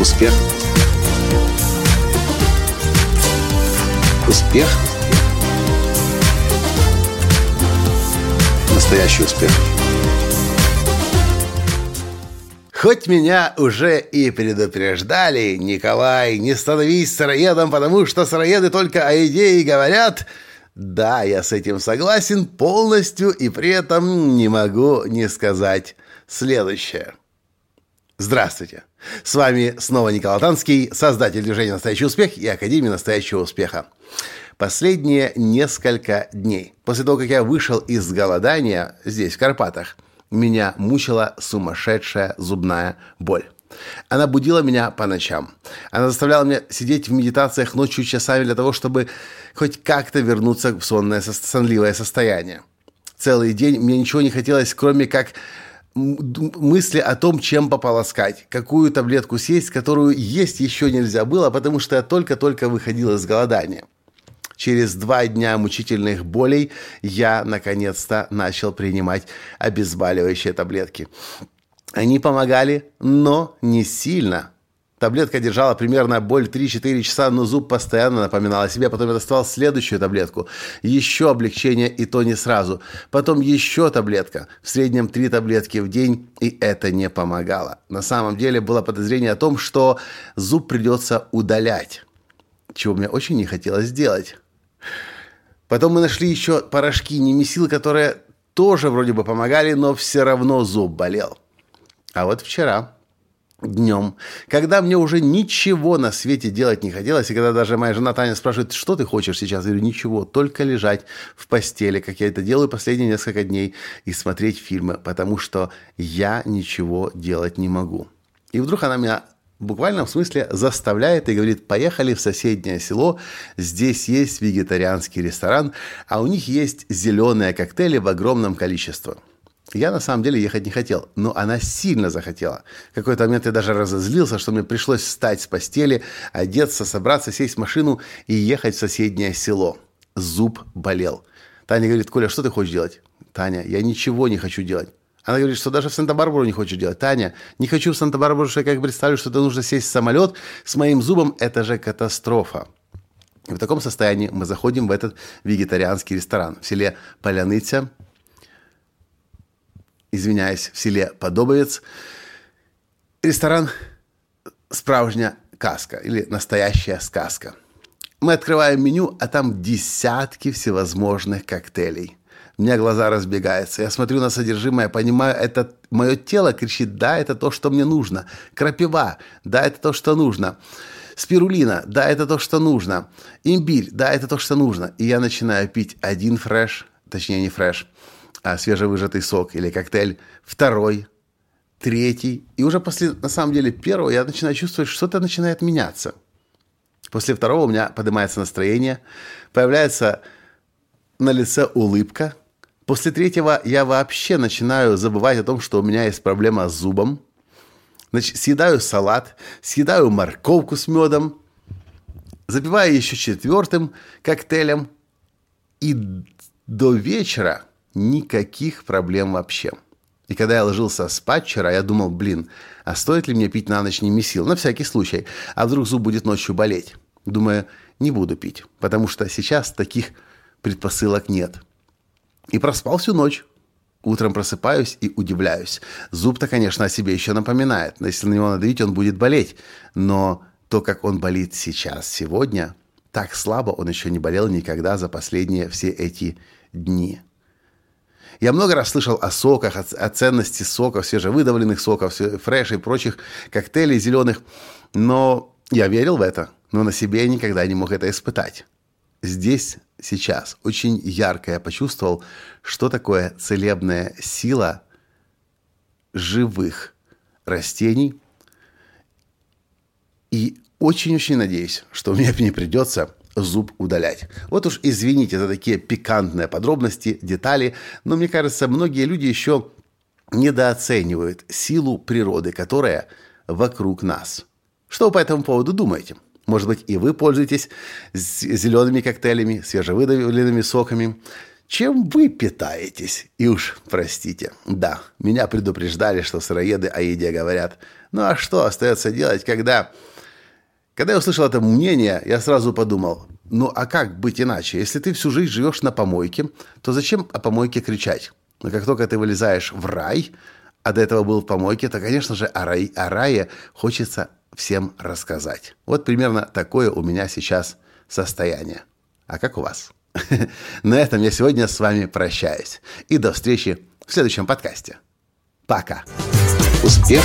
Успех. Успех. Настоящий успех. Хоть меня уже и предупреждали, Николай, не становись сыроедом, потому что сыроеды только о идее говорят. Да, я с этим согласен полностью и при этом не могу не сказать следующее. Здравствуйте! С вами снова Николай Танский, создатель движения «Настоящий успех» и Академии «Настоящего успеха». Последние несколько дней, после того, как я вышел из голодания здесь, в Карпатах, меня мучила сумасшедшая зубная боль. Она будила меня по ночам. Она заставляла меня сидеть в медитациях ночью часами для того, чтобы хоть как-то вернуться в сонное, сонливое состояние. Целый день мне ничего не хотелось, кроме как мысли о том, чем пополоскать, какую таблетку съесть, которую есть еще нельзя было, потому что я только-только выходил из голодания. Через два дня мучительных болей я, наконец-то, начал принимать обезболивающие таблетки. Они помогали, но не сильно. Таблетка держала примерно боль 3-4 часа, но зуб постоянно напоминал о себе. Потом я доставал следующую таблетку. Еще облегчение, и то не сразу. Потом еще таблетка. В среднем 3 таблетки в день, и это не помогало. На самом деле было подозрение о том, что зуб придется удалять. Чего мне очень не хотелось делать. Потом мы нашли еще порошки немесил, которые тоже вроде бы помогали, но все равно зуб болел. А вот вчера днем, когда мне уже ничего на свете делать не хотелось, и когда даже моя жена Таня спрашивает, что ты хочешь сейчас, я говорю, ничего, только лежать в постели, как я это делаю последние несколько дней, и смотреть фильмы, потому что я ничего делать не могу. И вдруг она меня в буквальном смысле заставляет и говорит, поехали в соседнее село, здесь есть вегетарианский ресторан, а у них есть зеленые коктейли в огромном количестве. Я на самом деле ехать не хотел, но она сильно захотела. В какой-то момент я даже разозлился, что мне пришлось встать с постели, одеться, собраться, сесть в машину и ехать в соседнее село. Зуб болел. Таня говорит, Коля, что ты хочешь делать? Таня, я ничего не хочу делать. Она говорит, что даже в Санта-Барбару не хочет делать. Таня, не хочу в Санта-Барбару, что я как представлю, что это нужно сесть в самолет с моим зубом. Это же катастрофа. В таком состоянии мы заходим в этот вегетарианский ресторан в селе Поляныця извиняюсь, в селе Подобовец. Ресторан «Справжня каска» или «Настоящая сказка». Мы открываем меню, а там десятки всевозможных коктейлей. У меня глаза разбегаются. Я смотрю на содержимое, понимаю, это мое тело кричит, да, это то, что мне нужно. Крапива, да, это то, что нужно. Спирулина, да, это то, что нужно. Имбирь, да, это то, что нужно. И я начинаю пить один фреш, точнее не фреш, а свежевыжатый сок или коктейль, второй, третий. И уже после, на самом деле, первого я начинаю чувствовать, что что-то начинает меняться. После второго у меня поднимается настроение, появляется на лице улыбка. После третьего я вообще начинаю забывать о том, что у меня есть проблема с зубом. Значит, съедаю салат, съедаю морковку с медом, запиваю еще четвертым коктейлем. И до вечера Никаких проблем вообще. И когда я ложился спать вчера, я думал, блин, а стоит ли мне пить на ночь немесил? На всякий случай. А вдруг зуб будет ночью болеть? Думаю, не буду пить, потому что сейчас таких предпосылок нет. И проспал всю ночь. Утром просыпаюсь и удивляюсь. Зуб-то, конечно, о себе еще напоминает. Но если на него надавить, он будет болеть. Но то, как он болит сейчас, сегодня, так слабо он еще не болел никогда за последние все эти дни. Я много раз слышал о соках, о, о ценности соков, свежевыдавленных соков, фреш и прочих коктейлей зеленых, но я верил в это, но на себе я никогда не мог это испытать. Здесь, сейчас, очень ярко я почувствовал, что такое целебная сила живых растений. И очень-очень надеюсь, что мне не придется зуб удалять. Вот уж извините за такие пикантные подробности, детали, но мне кажется, многие люди еще недооценивают силу природы, которая вокруг нас. Что вы по этому поводу думаете? Может быть, и вы пользуетесь зелеными коктейлями, свежевыдавленными соками, чем вы питаетесь? И уж, простите, да, меня предупреждали, что сыроеды о еде говорят. Ну а что остается делать, когда... Когда я услышал это мнение, я сразу подумал, ну а как быть иначе? Если ты всю жизнь живешь на помойке, то зачем о помойке кричать? Но как только ты вылезаешь в рай, а до этого был в помойке, то, конечно же, о, рай, о рае хочется всем рассказать. Вот примерно такое у меня сейчас состояние. А как у вас? На этом я сегодня с вами прощаюсь. И до встречи в следующем подкасте. Пока. Успех.